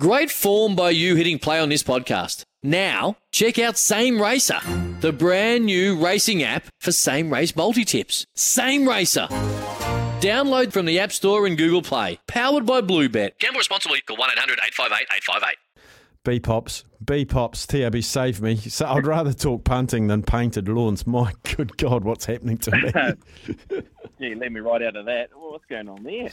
Great form by you hitting play on this podcast. Now, check out Same Racer, the brand new racing app for same race multi tips. Same Racer. Download from the App Store and Google Play. Powered by Bluebet. Gamble responsibly. Call 1 800 858 858. B pops, B pops, TAB save me. So I'd rather talk punting than painted lawns. My good God, what's happening to me? Gee, let me right out of that. What's going on there?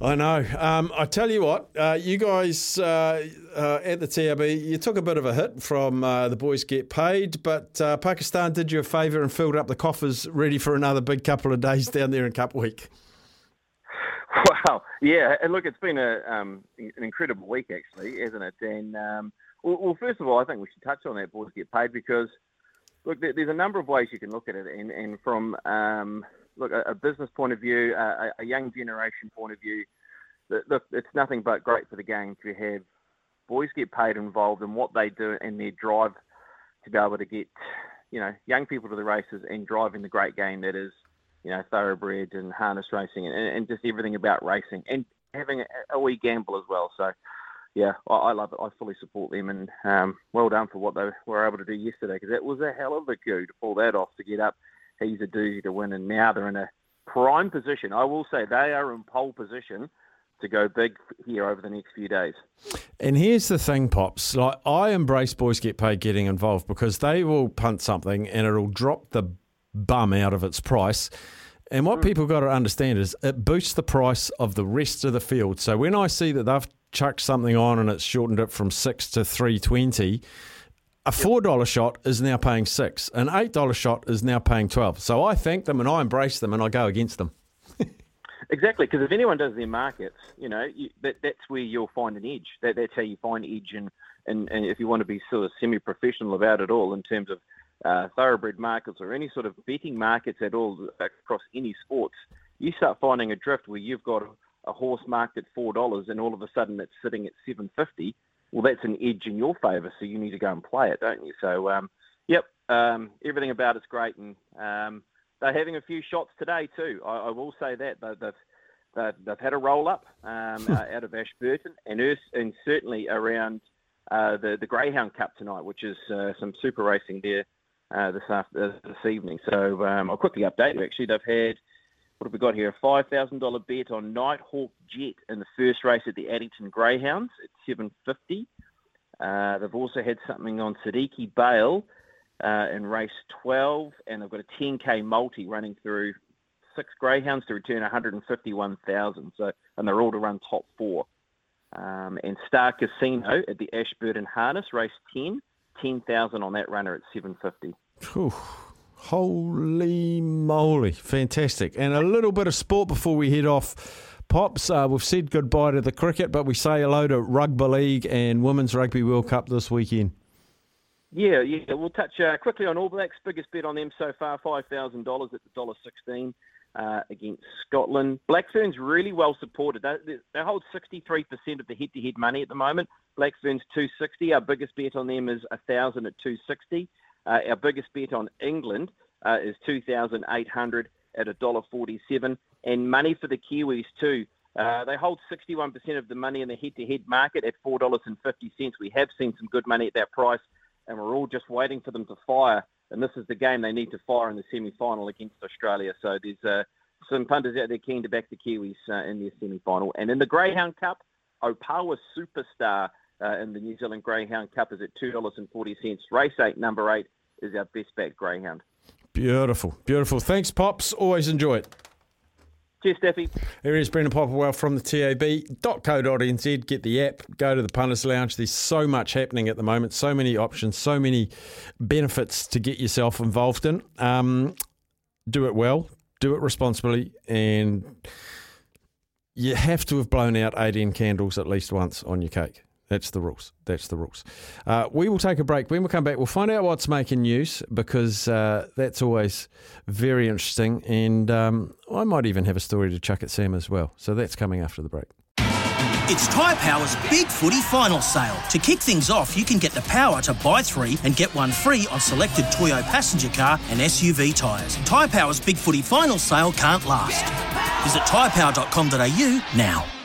I know. Um, I tell you what, uh, you guys uh, uh, at the TAB, you took a bit of a hit from uh, the boys get paid, but uh, Pakistan did you a favour and filled up the coffers ready for another big couple of days down there in Cup Week. Wow, yeah, and look, it's been a um, an incredible week actually, hasn't it? And um, well, well, first of all, I think we should touch on that boys get paid because look, there's a number of ways you can look at it, and, and from um, look a, a business point of view, a, a young generation point of view, look, it's nothing but great for the game to have boys get paid involved in what they do and their drive to be able to get you know young people to the races and driving the great game that is you know thoroughbred and harness racing and, and just everything about racing and having a, a wee gamble as well. So yeah, I, I love it. I fully support them and um, well done for what they were able to do yesterday because it was a hell of a coup to pull that off to get up. He's a doozy to win and now they're in a prime position. I will say they are in pole position to go big here over the next few days. And here's the thing, Pops. Like I embrace boys get paid getting involved because they will punt something and it'll drop the bum out of its price. And what mm. people got to understand is it boosts the price of the rest of the field. So when I see that they've chucked something on and it's shortened it from six to three twenty, a four dollar shot is now paying six. An eight dollar shot is now paying twelve. So I thank them and I embrace them and I go against them. Exactly, because if anyone does their markets, you know, you, that, that's where you'll find an edge. That, that's how you find edge, and, and, and if you want to be sort of semi-professional about it all in terms of uh, thoroughbred markets or any sort of betting markets at all across any sports, you start finding a drift where you've got a, a horse marked at four dollars, and all of a sudden it's sitting at seven fifty. Well, that's an edge in your favour, so you need to go and play it, don't you? So, um, yep, um, everything about it's great, and um, they're having a few shots today too. I, I will say that they, they've, they've they've had a roll up um, uh, out of Ashburton and and certainly around uh, the the Greyhound Cup tonight, which is uh, some super racing there uh, this after this evening. So um, I'll quickly update you. Actually, they've had what have we got here? A five thousand dollar bet on Nighthawk Jet in the first race at the Addington Greyhounds at seven fifty. Uh, they've also had something on Siddiqui Bale uh, in race 12, and they've got a 10k multi running through six greyhounds to return 151,000. So, and they're all to run top four. Um, and Star Casino at the Ashburton Harness, race 10, 10,000 on that runner at 750. Whew. Holy moly. Fantastic. And a little bit of sport before we head off. Pops, uh, we've said goodbye to the cricket, but we say hello to Rugby League and Women's Rugby World Cup this weekend. Yeah, yeah. We'll touch uh, quickly on All Blacks. Biggest bet on them so far, five thousand dollars at the dollar sixteen uh, against Scotland. Black Ferns really well supported. They, they, hold sixty three percent of the head to head money at the moment. Black Ferns two sixty. Our biggest bet on them is a thousand at two sixty. Uh, our biggest bet on England uh, is two thousand eight hundred at a dollar forty seven. And money for the Kiwis too. Uh, they hold 61% of the money in the head-to-head market at $4.50. We have seen some good money at that price and we're all just waiting for them to fire. And this is the game they need to fire in the semi-final against Australia. So there's uh, some punters out there keen to back the Kiwis uh, in their semi-final. And in the Greyhound Cup, Opawa Superstar uh, in the New Zealand Greyhound Cup is at two dollars and forty cents. Race eight, number eight, is our best bet Greyhound. Beautiful, beautiful. Thanks, Pops. Always enjoy it. Cheers, Steffi. Here is Brendan Popplewell from the TAB.co.nz. Get the app, go to the Punters Lounge. There's so much happening at the moment, so many options, so many benefits to get yourself involved in. Um, do it well, do it responsibly, and you have to have blown out 18 candles at least once on your cake. That's the rules. That's the rules. Uh, we will take a break. When we come back, we'll find out what's making news because uh, that's always very interesting. And um, I might even have a story to chuck at Sam as well. So that's coming after the break. It's Tyre Power's Big Footy Final Sale. To kick things off, you can get the power to buy three and get one free on selected Toyo passenger car and SUV tyres. Tyre Power's Big Footy Final Sale can't last. Visit tyrepower.com.au now.